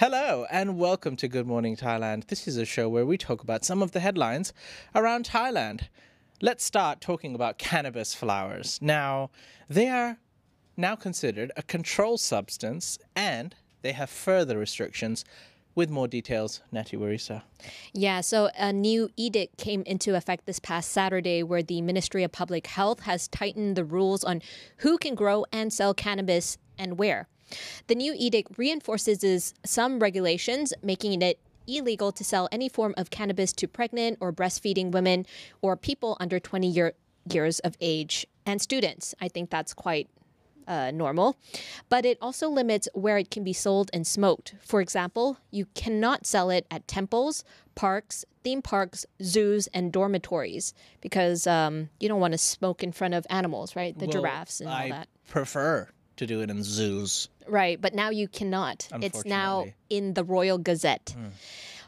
Hello and welcome to Good Morning Thailand. This is a show where we talk about some of the headlines around Thailand. Let's start talking about cannabis flowers. Now, they are now considered a controlled substance and they have further restrictions. With more details, Natty Warisa. Yeah, so a new edict came into effect this past Saturday where the Ministry of Public Health has tightened the rules on who can grow and sell cannabis and where. The new edict reinforces some regulations, making it illegal to sell any form of cannabis to pregnant or breastfeeding women or people under 20 year, years of age and students. I think that's quite uh, normal, but it also limits where it can be sold and smoked. For example, you cannot sell it at temples, parks, theme parks, zoos, and dormitories because um, you don't want to smoke in front of animals, right? The Well, giraffes and all I that. prefer to do it in zoos. Right, but now you cannot. It's now in the Royal Gazette. Hmm.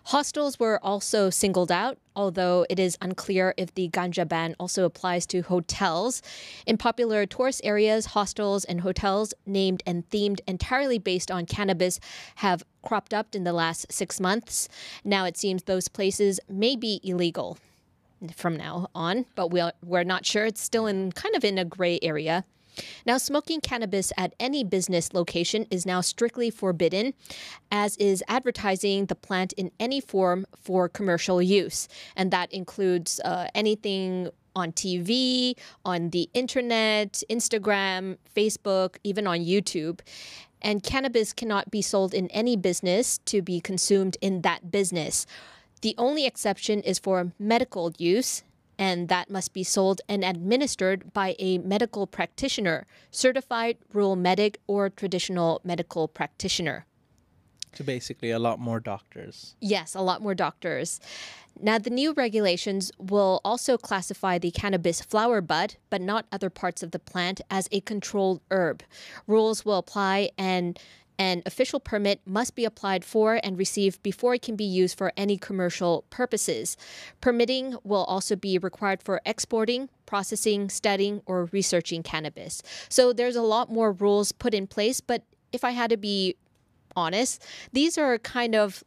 Hostels were also singled out, although it is unclear if the ganja ban also applies to hotels. In popular tourist areas, hostels and hotels named and themed entirely based on cannabis have cropped up in the last six months. Now it seems those places may be illegal from now on, but we're, we're not sure. It's still in kind of in a gray area. Now, smoking cannabis at any business location is now strictly forbidden, as is advertising the plant in any form for commercial use. And that includes uh, anything on TV, on the internet, Instagram, Facebook, even on YouTube. And cannabis cannot be sold in any business to be consumed in that business. The only exception is for medical use, and that must be sold and administered by a medical practitioner, certified rural medic, or traditional medical practitioner. So basically, a lot more doctors. Yes, a lot more doctors. Now, the new regulations will also classify the cannabis flower bud, but not other parts of the plant, as a controlled herb. Rules will apply and an official permit must be applied for and received before it can be used for any commercial purposes. Permitting will also be required for exporting, processing, studying, or researching cannabis. So there's a lot more rules put in place, but if I had to be honest, these are kind of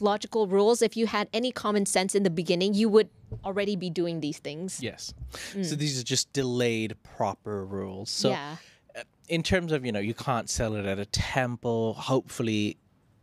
logical rules. If you had any common sense in the beginning, you would already be doing these things. Yes. Mm. So these are just delayed proper rules. So yeah. In terms of you know you can't sell it at a temple. Hopefully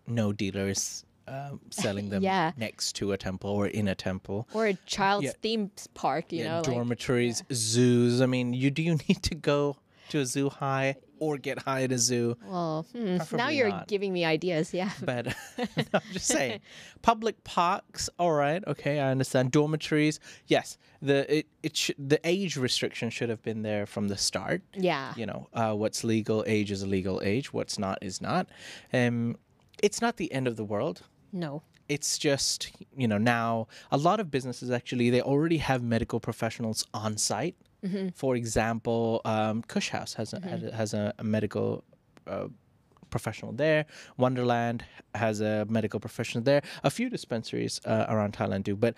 no dealers um, selling them Yeah. next to a temple or in a temple. Or a child's Yeah. theme park, you Yeah, know, like dormitories zoos. I mean you do you need to go to a zoo high or get high at a zoo well, hmm, now you're not. giving me ideas. Yeah. but i'm just saying public parks all right okay i understand dormitories yes the it, it sh- the age restriction should have been there from the start Yeah. you know uh, what's legal age is a legal age what's not is not um it's not the end of the world No. it's just you know now a lot of businesses actually they already have medical professionals on site for example um, kush house has a, has a- has a, a medical uh, professional there wonderland has a medical professional there a few dispensaries uh, around thailand do but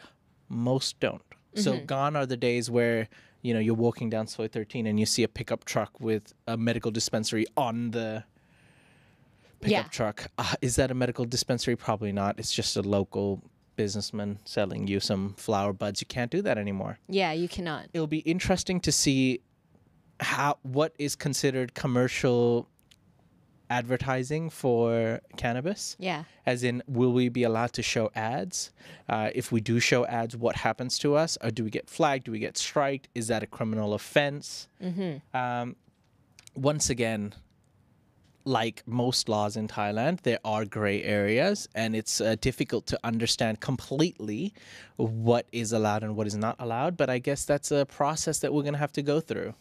most don't so gone are the days where you know you're walking down soi 13 and you see a pickup truck with a medical dispensary on the pickup Yeah. truck. Uh, is that a medical dispensary? Probably not. It's just a local businessman selling you some flower buds. You can't do that anymore. Yeah, you cannot. It'll be interesting to see how what is considered commercial advertising for cannabis. Yeah. As in, will we be allowed to show ads? Uh, if we do show ads, what happens to us? Or do we get flagged? Do we get striked? Is that a criminal offense? Um, once again, like most laws in Thailand, there are gray areas, and it's uh, difficult to understand completely what is allowed and what is not allowed. But I guess that's a process that we're going to have to go through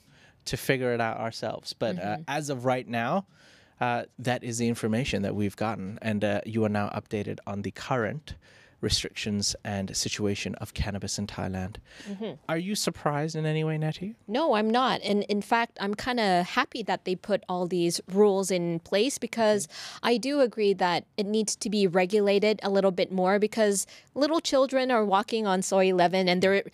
to figure it out ourselves. But uh, as of right now, uh, that is the information that we've gotten, and uh, you are now updated on the current restrictions and situation of cannabis in Thailand. Are you surprised in any way, Nettie? No, I'm not. And in fact, I'm kind of happy that they put all these rules in place because I do agree that it needs to be regulated a little bit more because little children are walking on soi 11 and they're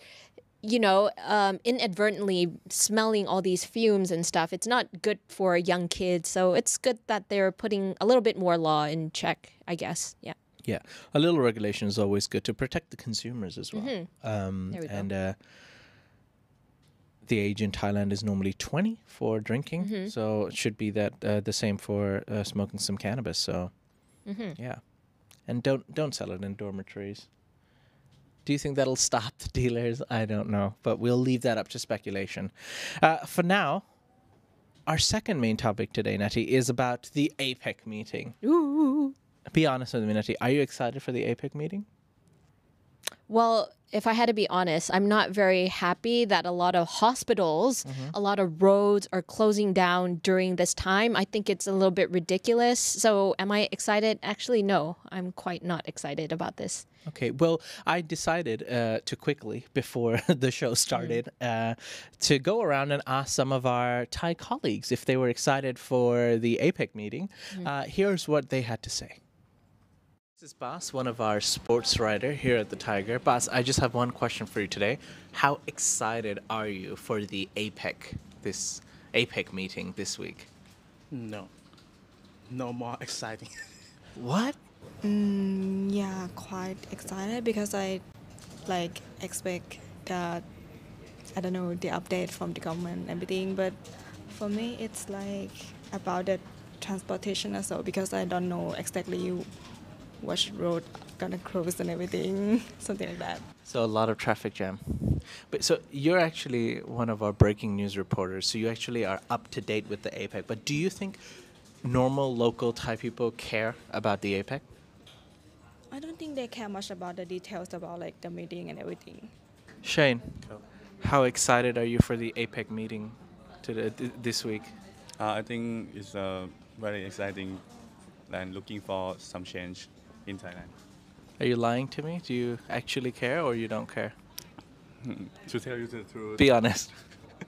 you know, um, inadvertently smelling all these fumes and stuff. It's not good for young kids. So it's good that they're putting a little bit more law in check, I guess. Yeah. Yeah, a little regulation is always good to protect the consumers as well. Um, There we go. and uh, the age in Thailand is normally 20 for drinking, so it should be that uh, the same for uh, smoking some cannabis. So, yeah, and don't don't sell it in dormitories. Do you think that'll stop the dealers? I don't know, but we'll leave that up to speculation. Uh, for now, our second main topic today, Natty, is about the APEC meeting. Ooh. Be honest with me, Natty. Are you excited for the APEC meeting? Well, if I had to be honest, I'm not very happy that a lot of hospitals, a lot of roads are closing down during this time. I think it's a little bit ridiculous. So, am I excited? Actually, no, I'm quite not excited about this. Okay, well, I decided uh, to quickly, before the show started, uh, to go around and ask some of our Thai colleagues if they were excited for the APEC meeting. Uh, here's what they had to say. This is Bas, one of our sports writer here at the Thaiger. Bas, I just have one question for you today. How excited are you for the APEC, this APEC meeting this week? No. No more exciting. What? Mm, yeah, quite excited because I like expect that I don't know the update from the government and everything. But for me, it's like about the transportation as well because I don't know exactly which road gonna close and everything, something like that. So a lot of traffic jam. But so you're actually one of our breaking news reporters. So you actually are up to date with the APEC. But do you think normal local Thai people care about the APEC? I don't think they care much about the details about like the meeting and everything. Shane, how excited are you for the APEC meeting to the, th- this week? Uh, I think it's uh, very exciting and looking for some change in Thailand. Are you lying to me? Do you actually care or you don't care? to tell you the truth, Be honest.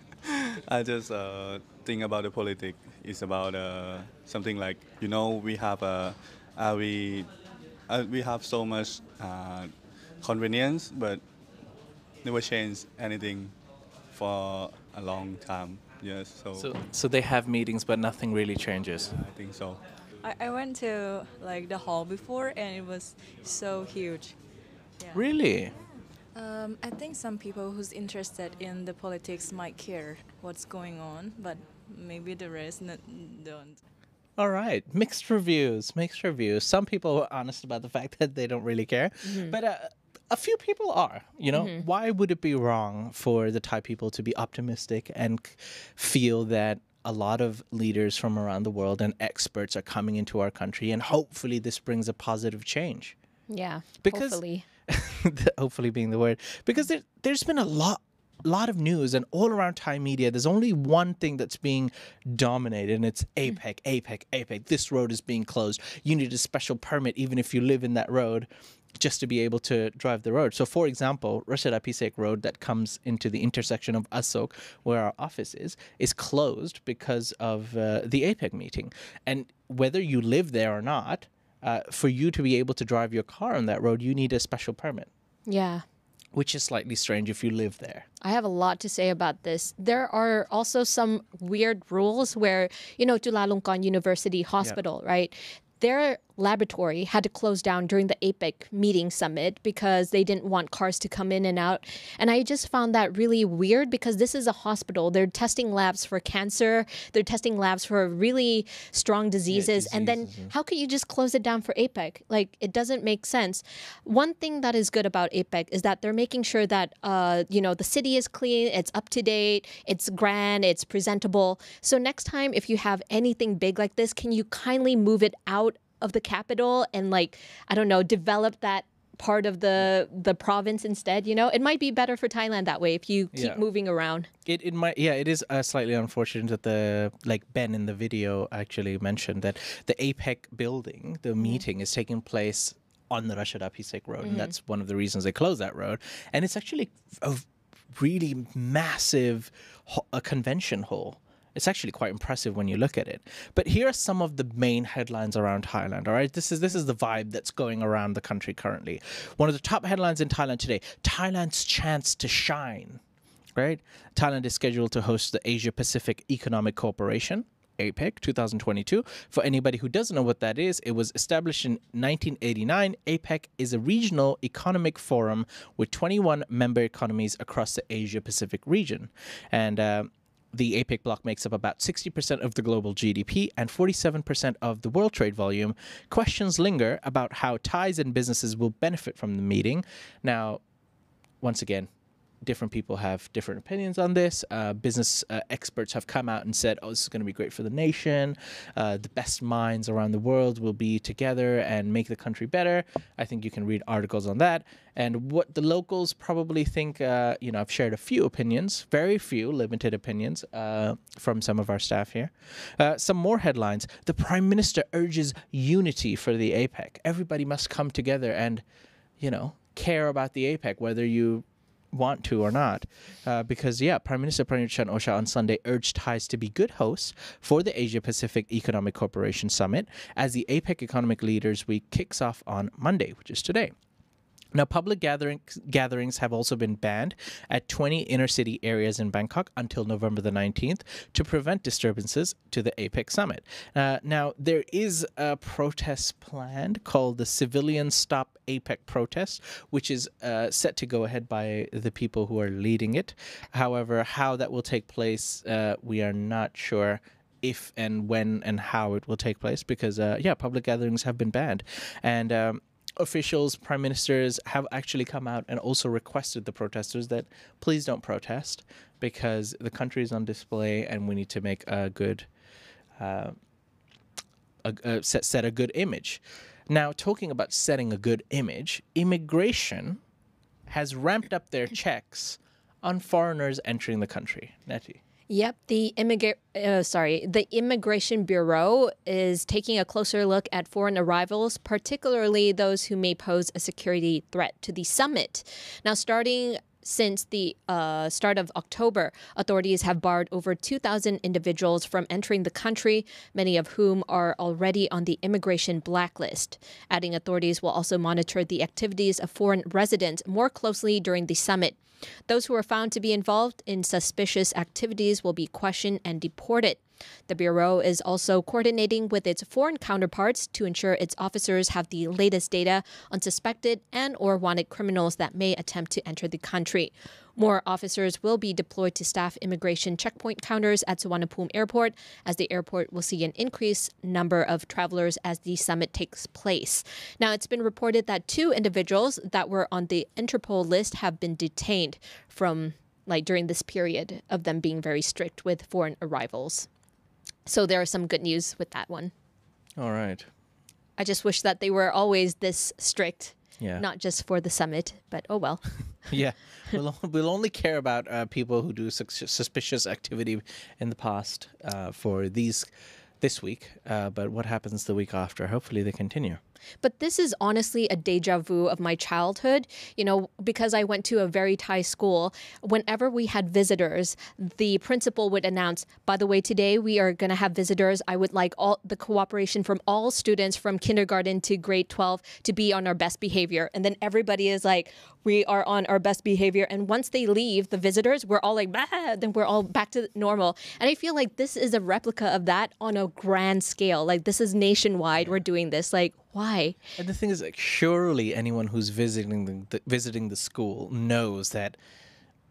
I just uh, think about the politics. It's about uh, something like you know we have uh, uh, we uh, we have so much uh, convenience, but never change anything for a long time. Yes, so, So, so they have meetings, but nothing really changes. I think so. I, I went to like the hall before and it was so huge. Yeah. Really? Um, I think some people who's interested in the politics might care what's going on, but maybe the rest n- don't. All right, mixed reviews, mixed reviews. Some people are honest about the fact that they don't really care, but uh, a few people are. You know, why would it be wrong for the Thai people to be optimistic and feel that a lot of leaders from around the world and experts are coming into our country, and hopefully this brings a positive change. Yeah. Because- hopefully. hopefully being the word because there, there's been a lot lot of news and all around Thai media there's only one thing that's being dominated and it's hmm. APEC APEC APEC this road is being closed you need a special permit even if you live in that road just to be able to drive the road. So, for example, Ratchadaphisek Road that comes into the intersection of Asok, where our office is, is closed because of uh, the APEC meeting. And whether you live there or not, uh, for you to be able to drive your car on that road, you need a special permit, Yeah. which is slightly strange if you live there. I have a lot to say about this. There are also some weird rules where, you know, Chulalongkorn University Hospital, right? Their laboratory had to close down during the APEC meeting summit because they didn't want cars to come in and out. And I just found that really weird because this is a hospital. They're testing labs for cancer, they're testing labs for really strong diseases. and then how could you just close it down for APEC? Like, it doesn't make sense. One thing that is good about APEC is that they're making sure that, uh, you know, the city is clean, it's up to date, it's grand, it's presentable. So next time, if you have anything big like this, can you kindly move it out of the capital and like, I don't know, develop that part of the the province instead you know? It might be better for thailand that way if you keep Yeah. moving around. It, it might yeah it is uh, slightly unfortunate that the like Ben in the video actually mentioned that the APEC building the meeting is taking place on the Ratchadaphisek Road and that's one of the reasons they closed that road. And it's actually a really massive ho- a convention hall. It's actually quite impressive when you look at it. But here are some of the main headlines around Thailand. All right, this is this is the vibe that's going around the country currently. One of the top headlines in Thailand today: Thailand's chance to shine right? Thailand is scheduled to host the Asia Pacific Economic Cooperation. APEC 2022. For anybody who doesn't know what that is, it was established in 1989. APEC is a regional economic forum with 21 member economies across the Asia Pacific region. And uh, the APEC bloc makes up about 60% of the global GDP and 47% of the world trade volume. Questions linger about how ties and businesses will benefit from the meeting. Now, once again, different people have different opinions on this. Uh, business uh, experts have come out and said, oh, this is going to be great for the nation. Uh, the best minds around the world will be together and make the country better. I think you can read articles on that. And what the locals probably think, uh, you know, I've shared a few opinions, very few, limited opinions uh, from some of our staff here. Uh, some more headlines. The Prime Minister urges unity for the APEC. Everybody must come together and, you know, care about the APEC, whether you want to or not. Uh, because, yeah, Prime Minister Prayut Chan Ocha on Sunday urged Thais to be good hosts for the Asia Pacific Economic Cooperation Summit as the APEC Economic Leaders Week kicks off on Monday, which is today. Now, public gatherings gatherings have also been banned at 20 inner city areas in Bangkok until November the 19th to prevent disturbances to the APEC summit. Uh, now, there is a protest planned called the Civilian Stop APEC protest, which is uh, set to go ahead by the people who are leading it. However, how that will take place, uh, we are not sure if and when and how it will take place because, uh, yeah, public gatherings have been banned. And um, officials, prime ministers have actually come out and also requested the protesters that please don't protest because the country is on display and we need to make a good, uh, a, a set, set a good image. Now, talking about setting a good image, immigration has ramped up their checks on foreigners entering the country. Nettie. Yep, the immigra- uh, sorry, the Immigration Bureau is taking a closer look at foreign arrivals, particularly those who may pose a security threat to the summit. Now, starting since the uh, start of October, authorities have barred over 2,000 individuals from entering the country, many of whom are already on the immigration blacklist. Adding authorities will also monitor the activities of foreign residents more closely during the summit. Those who are found to be involved in suspicious activities will be questioned and deported. The Bureau is also coordinating with its foreign counterparts to ensure its officers have the latest data on suspected and or wanted criminals that may attempt to enter the country. More officers will be deployed to staff immigration checkpoint counters at Suvarnabhumi Airport, as the airport will see an increased number of travelers as the summit takes place. Now, it's been reported that two individuals that were on the Interpol list have been detained from like during this period of them being very strict with foreign arrivals. So there are some good news with that one. All right. I just wish that they were always this strict, Yeah. not just for the summit, but oh well. Yeah, we'll, we'll only care about uh, people who do sus- suspicious activity in the past uh, for these this week. Uh, but what happens the week after? Hopefully, they continue. But this is honestly a deja vu of my childhood. You know, because I went to a very Thai school, whenever we had visitors, the principal would announce, by the way, today we are going to have visitors. I would like all the cooperation from all students from kindergarten to grade 12 to be on our best behavior. And then everybody is like, we are on our best behavior. And once they leave, the visitors, we're all like, bah, then we're all back to normal. And I feel like this is a replica of that on a grand scale. Like, this is nationwide. We're doing this. Like, why? And the thing is, like, surely anyone who's visiting the, the visiting the school knows that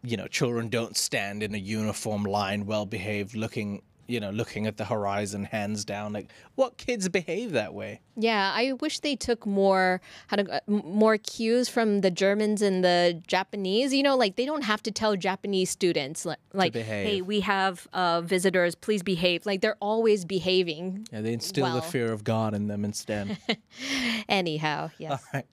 you know children don't stand in a uniform line, well behaved, looking you know looking at the horizon, hands down. Like, what kids behave that way? Yeah, I wish they took more how to uh, more cues from the Germans and the Japanese. You know, like they don't have to tell Japanese students like, like hey, we have uh, visitors, please behave. Like they're always behaving. Yeah, they instill Well. the fear of God in them instead. Anyhow, yes. All right.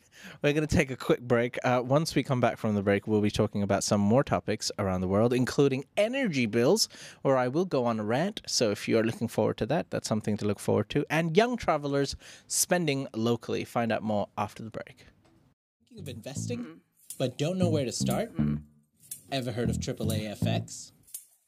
We're going to take a quick break. Uh, once we come back from the break, we'll be talking about some more topics around the world, including energy bills, where I will go on a rant. So if you're looking forward to that, that's something to look forward to. And young travelers spending locally. Find out more after the break. Thinking of investing, but don't know where to start? Ever heard of AAA FX?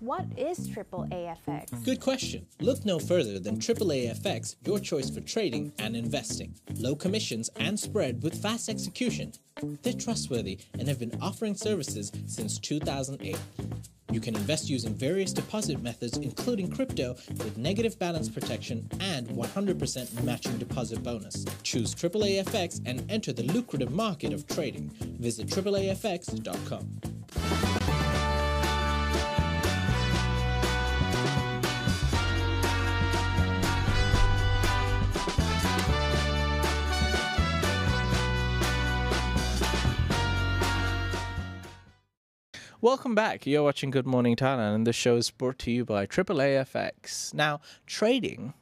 What is triple AFX? Good question. Look no further than AAA FX, your choice for trading and investing. Low commissions and spread with fast execution. They're trustworthy and have been offering services since 2008. You can invest using various deposit methods, including crypto, with negative balance protection and 100% matching deposit bonus. Choose AAAFX and enter the lucrative market of trading. Visit AAAFX.com. Welcome back. You're watching Good Morning Thailand, and this show is brought to you by AAAFX. Now, trading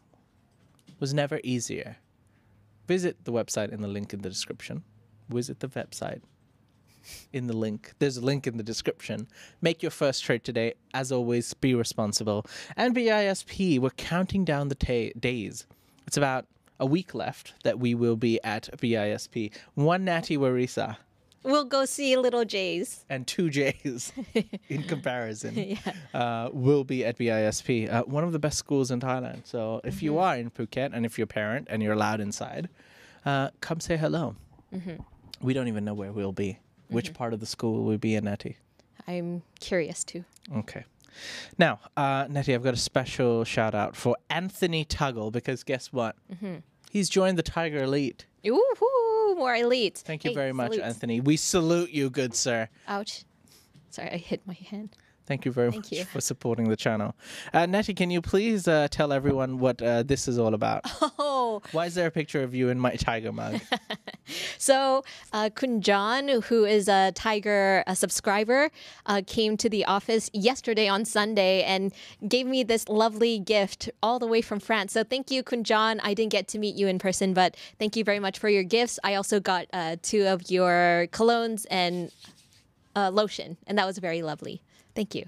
was never easier. Visit the website in the link in the description. Visit the website in the link. There's a link in the description. Make your first trade today. As always, be responsible. And BISP, we're counting down the days. It's about a week left that we will be at BISP. One Natty Warisa We'll go see little Jays. and two J's in comparison uh, will be at BISP, uh, one of the best schools in Thailand. So if you are in Phuket and if you're a parent and you're allowed inside, uh, come say hello. We don't even know where we'll be. Which part of the school will we be in, Nettie? I'm curious too. Okay. Now, uh, Nettie, I've got a special shout out for Anthony Tuggle because guess what? He's joined the Thaiger Elite. Ooh, more elite. Thank you Hey, very much, salute. Anthony. We salute you, good sir. Ouch. Sorry, I hit my hand. Thank you very Thank much you. for supporting the channel. Uh, Nettie, can you please uh, tell everyone what uh, this is all about? Oh, Why is there a picture of you in my tiger mug? so uh, Kun John, who is a Tiger a subscriber, uh, came to the office yesterday on Sunday and gave me this lovely gift all the way from France. So thank you, Kunjan. I didn't get to meet you in person, but thank you very much for your gifts. I also got uh, two of your colognes and uh, lotion, and that was very lovely. Thank you.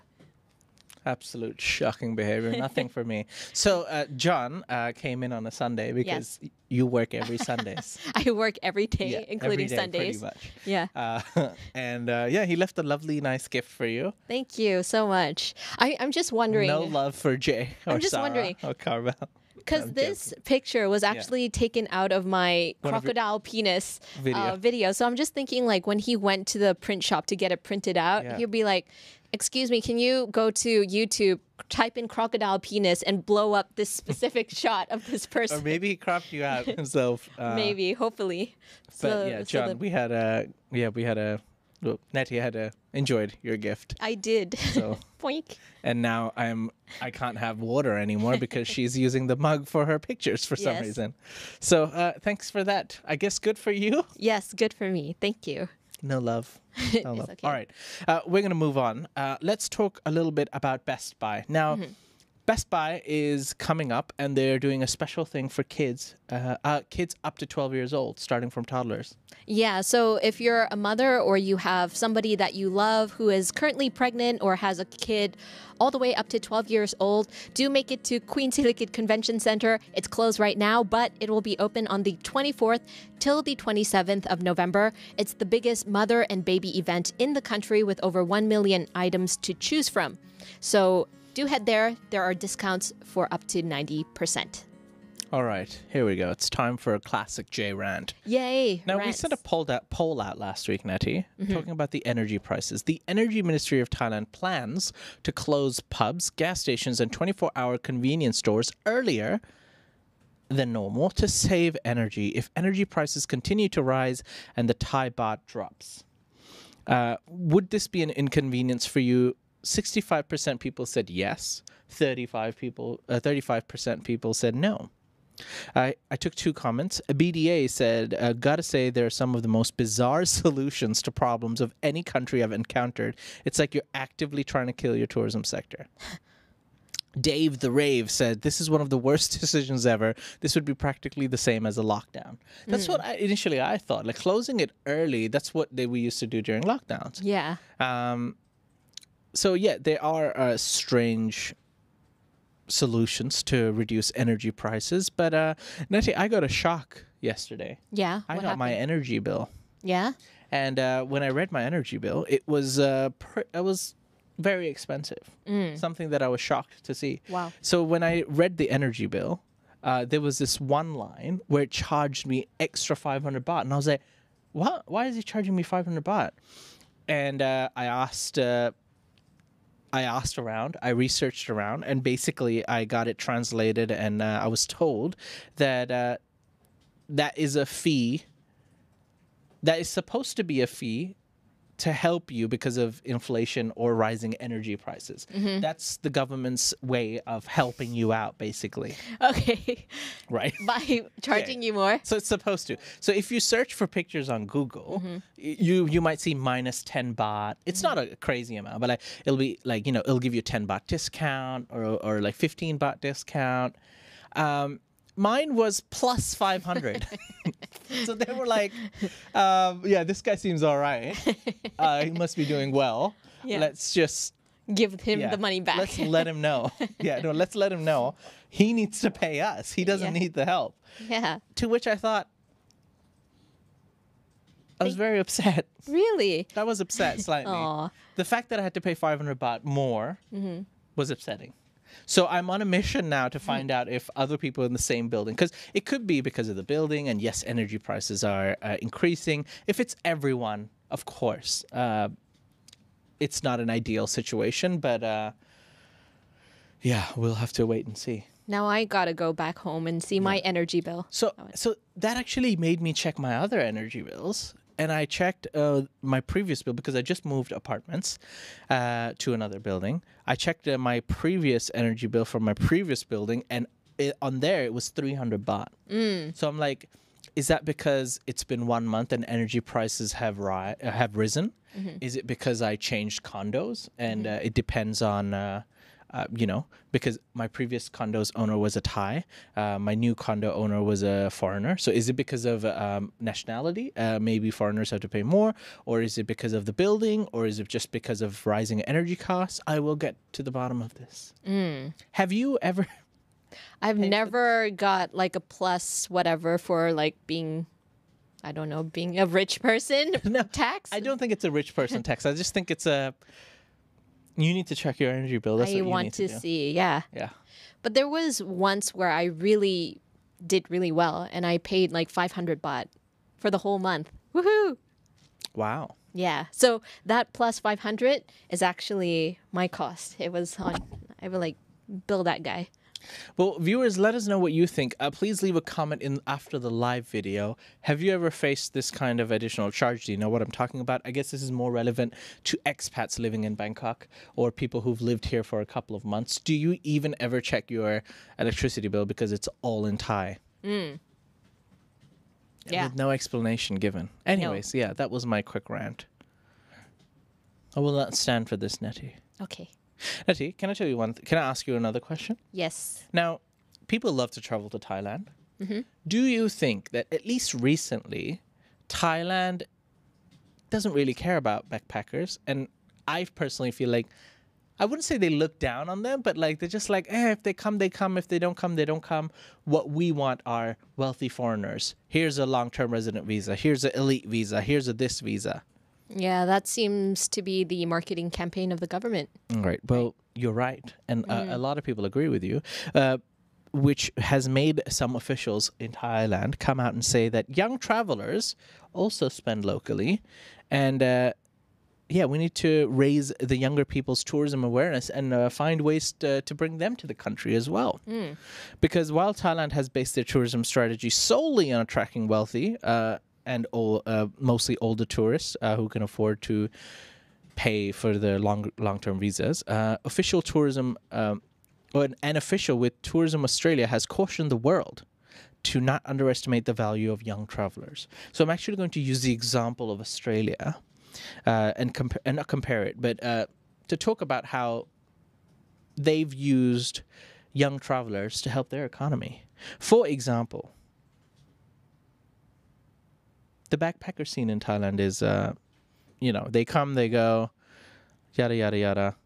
Absolute shocking behavior. Nothing for me. So, uh, John uh, came in on a Sunday because y- you work every Sundays. I work every day, Yeah, including day, Sundays. Pretty much. Yeah. Uh, and uh, yeah, he left a lovely, nice gift for you. Thank you so much. I, I'm just wondering. No love for Jay or I'm just Sarah wondering. or Carvel. Because this picture was actually taken out of my One of crocodile penis Video. Uh, video. So I'm just thinking, like, when he went to the print shop to get it printed out, Yeah. he'd be like, Excuse me, can you go to YouTube, type in crocodile penis, and blow up this specific shot of this person? Or maybe he cropped you out himself. Uh, Maybe, hopefully. But So- yeah, so John, the- we had a yeah, we had a well, Nettie had a enjoyed your gift. I did. So Boink. and now I'm I can't have water anymore because she's using the mug for her pictures for some Yes. reason. So uh, thanks for that. I guess good for you. Yes, good for me. Thank you. No love. No love. okay. All right, uh, we're gonna move on. Uh, let's talk a little bit about Best Buy now. Mm-hmm. Best Buy is coming up, and they're doing a special thing for kids, uh, uh, kids up to 12 years old, starting from toddlers. Yeah, so if you're a mother or you have somebody that you love who is currently pregnant or has a kid all the way up to 12 years old, do make it to Queen Sirikit Convention Center. It's closed right now, but it will be open on the 24th till the 27th of November. It's the biggest mother and baby event in the country with over 1 million items to choose from. So do head there. There are discounts for up to 90%. All right, here we go. It's time for a classic J rant. Yay! Now, we rants. sent a poll out, poll out last week, Nettie, Mm-hmm. talking about the energy prices. The Energy Ministry of Thailand plans to close pubs, gas stations, and 24 hour convenience stores earlier than normal to save energy if energy prices continue to rise and the Thai baht drops. Uh, would this be an inconvenience for you? 65% people said yes. 35 people, uh, 35% people said no. I, I took two comments. BDA said, uh, Gotta say, there are some of the most bizarre solutions to problems of any country I've encountered. It's like you're actively trying to kill your tourism sector. Dave the Rave said, This is one of the worst decisions ever. This would be practically the same as a lockdown. That's what I, initially I thought. Like closing it early, that's what they, we used to do during lockdowns. Yeah. Um, so yeah, there are uh, strange solutions to reduce energy prices, but uh, Nettie, I got a shock yesterday. Yeah. I got my energy bill, Yeah. and uh, when I read my energy bill, it was uh, pr- it was very expensive. Something that I was shocked to see. Wow. So when I read the energy bill, uh, there was this one line where it charged me extra 500 baht, and I was like, "What? Why is he charging me 500 baht?" And uh, I asked. Uh, I asked around, I researched around, and basically I got it translated, and uh, I was told that uh, that is a fee. That is supposed to be a fee to help you because of inflation or rising energy prices. That's the government's way of helping you out, basically, Okay. right? By charging you more. So it's supposed to. So if you search for pictures on Google, y- you you might see minus ten baht. It's not a crazy amount, but like it'll be like you know it'll give you ten baht discount or or like fifteen baht discount. Um, mine was plus five hundred. so they were like, um, yeah, this guy seems all right. Uh, he must be doing well. Yeah. Let's just Give him yeah, the money back. Let's let him know. yeah, no, let's let him know he needs to pay us. He doesn't Yeah. need the help. yeah. To which I thought, I was very upset. Really? I was upset slightly. The fact that I had to pay 500 baht more was upsetting. So I'm on a mission now to find out if other people in the same building, because it could be because of the building, and yes, energy prices are uh, increasing. If it's everyone, of course, uh, it's not an ideal situation, but uh, yeah, we'll have to wait and see. Now I gotta go back home and see my energy bill. So, so that actually made me check my other energy bills, and I checked uh, my previous bill because I just moved apartments uh, to another building. I checked uh, my previous energy bill from my previous building, and it, on there it was three hundred baht. So I'm like, is that because it's been one month and energy prices have ri- uh, have risen? Is it because I changed condos and uh, it depends on? Uh, you know, because my previous condo's owner was a Thai, uh, my new condo owner was a foreigner. So is it because of um, nationality? Uh, maybe foreigners have to pay more, or is it because of the building, or is it just because of rising energy costs? I will get to the bottom of this. Have you ever? I've never got like a plus whatever for like being, I don't know, being a rich person no, tax. I don't think it's a rich person tax. I just think it's a. You need to check your energy bill. That's I what you want to to, see. Yeah. Yeah. But there was once where I really did really well and I paid like 500 baht for the whole month. Woohoo! Wow. Yeah. So that plus 500 is actually my cost. It was on, I would like bill that guy. Well, viewers, let us know what you think. Uh, please leave a comment in after the live video. Have you ever faced this kind of additional charge? Do you know what I'm talking about? I guess this is more relevant to expats living in Bangkok or people who've lived here for a couple of months. Do you even ever check your electricity bill because it's all in Thai? Yeah. With no explanation given. Anyways, yeah, that was my quick rant. I will not stand for this, Nettie. Okay. Nettie, can I tell you one? Th- can I ask you another question? Yes. Now, people love to travel to Thailand. Do you think that at least recently, Thailand doesn't really care about backpackers? And I personally feel like I wouldn't say they look down on them, but like they're just like, eh, if they come, they come. If they don't come, they don't come. What we want are wealthy foreigners. Here's a long-term resident visa. Here's an elite visa. Here's a this visa. Yeah, that seems to be the marketing campaign of the government. Right. Well, you're right, and uh, a lot of people agree with you. Uh, which has made some officials in Thailand come out and say that young travelers also spend locally, and uh, yeah, we need to raise the younger people's tourism awareness and uh, find ways to, to bring them to the country as well. Because while Thailand has based their tourism strategy solely on attracting wealthy uh, and ol- uh, mostly older tourists uh, who can afford to pay for their long long term visas. Uh, official tourism, um, or an, an official with Tourism Australia has cautioned the world to not underestimate the value of young travelers. So I'm actually going to use the example of Australia uh, and compare and not compare it, but uh, to talk about how they've used young travelers to help their economy. For example, the backpacker scene in Thailand is, uh, you know, they come, they go, yada yada yada,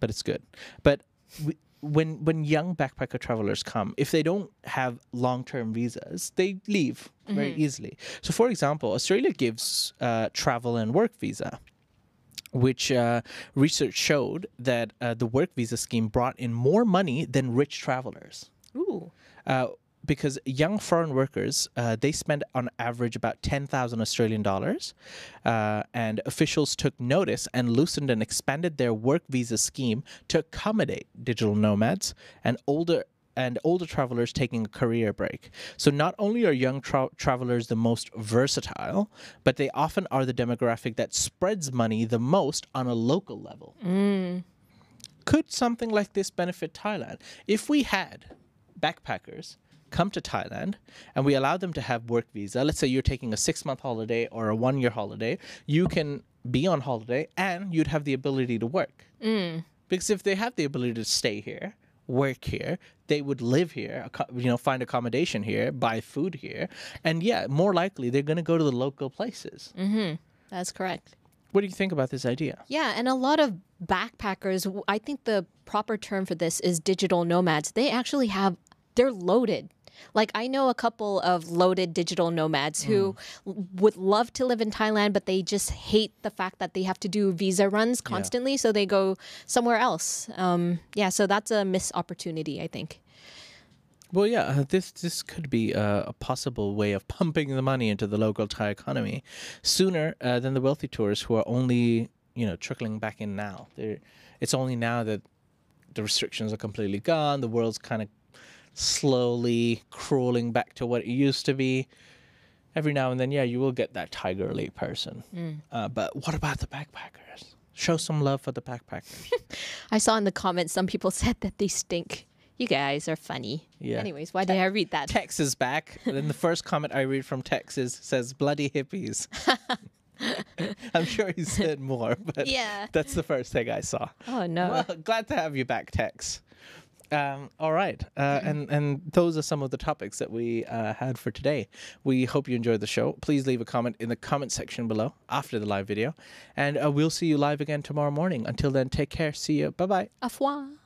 but it's good. But we, when when young backpacker travelers come, if they don't have long term visas, they leave very easily. So, for example, Australia gives uh, travel and work visa. Which uh, research showed that uh, the work visa scheme brought in more money than rich travelers. Ooh. Uh, because young foreign workers uh, they spend on average about 10,000 Australian dollars uh, and officials took notice and loosened and expanded their work visa scheme to accommodate digital nomads and older and older travelers taking a career break. So not only are young tra- travelers the most versatile, but they often are the demographic that spreads money the most on a local level. Could something like this benefit Thailand? If we had backpackers come to Thailand and we allow them to have work visa, let's say you're taking a six month holiday or a one year holiday, you can be on holiday and you'd have the ability to work. Mm. Because if they have the ability to stay here, work here, they would live here, you know, find accommodation here, buy food here, and yeah, more likely they're going to go to the local places. Mm-hmm. That's correct. What do you think about this idea? Yeah, and a lot of backpackers, I think the proper term for this is digital nomads. They actually have, they're loaded. Like, I know a couple of loaded digital nomads who w- would love to live in Thailand, but they just hate the fact that they have to do visa runs constantly. So they go somewhere else. Um, yeah, so that's a missed opportunity, I think. Well, yeah, uh, this this could be uh, a possible way of pumping the money into the local Thai economy sooner uh, than the wealthy tourists who are only you know trickling back in now. They're, it's only now that the restrictions are completely gone. The world's kind of slowly crawling back to what it used to be. Every now and then, yeah, you will get that tigerly person. Uh, but what about the backpackers? Show some love for the backpackers. I saw in the comments some people said that they stink. You guys are funny. Yeah. Anyways, why did I read that? Tex is back. And then the first comment I read from Tex is says bloody hippies. I'm sure he said more, but Yeah. that's the first thing I saw. Oh no. Well, glad to have you back, Tex. Um, all right, uh, and and those are some of the topics that we uh, had for today. We hope you enjoyed the show. Please leave a comment in the comment section below after the live video, and uh, we'll see you live again tomorrow morning. Until then, take care. See you. Bye bye. Au revoir.